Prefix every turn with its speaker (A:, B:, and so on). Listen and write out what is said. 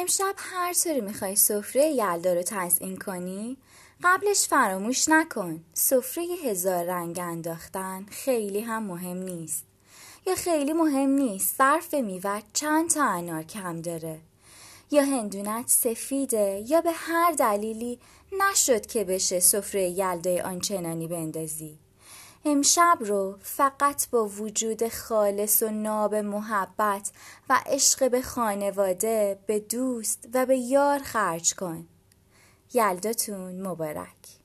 A: امشب هر طوری می‌خوای سفره یلدا رو تزئین کنی قبلش فراموش نکن. سفره هزار رنگ انداختن خیلی هم مهم نیست. یا خیلی مهم نیست صرف میوت چند تا انار کم داره. یا هندونت سفیده یا به هر دلیلی نشد که بشه سفره یلدای آنچنانی بندازی. امشب رو فقط با وجود خالص و ناب محبت و عشق به خانواده به دوست و به یار خرج کن. یلداتون مبارک.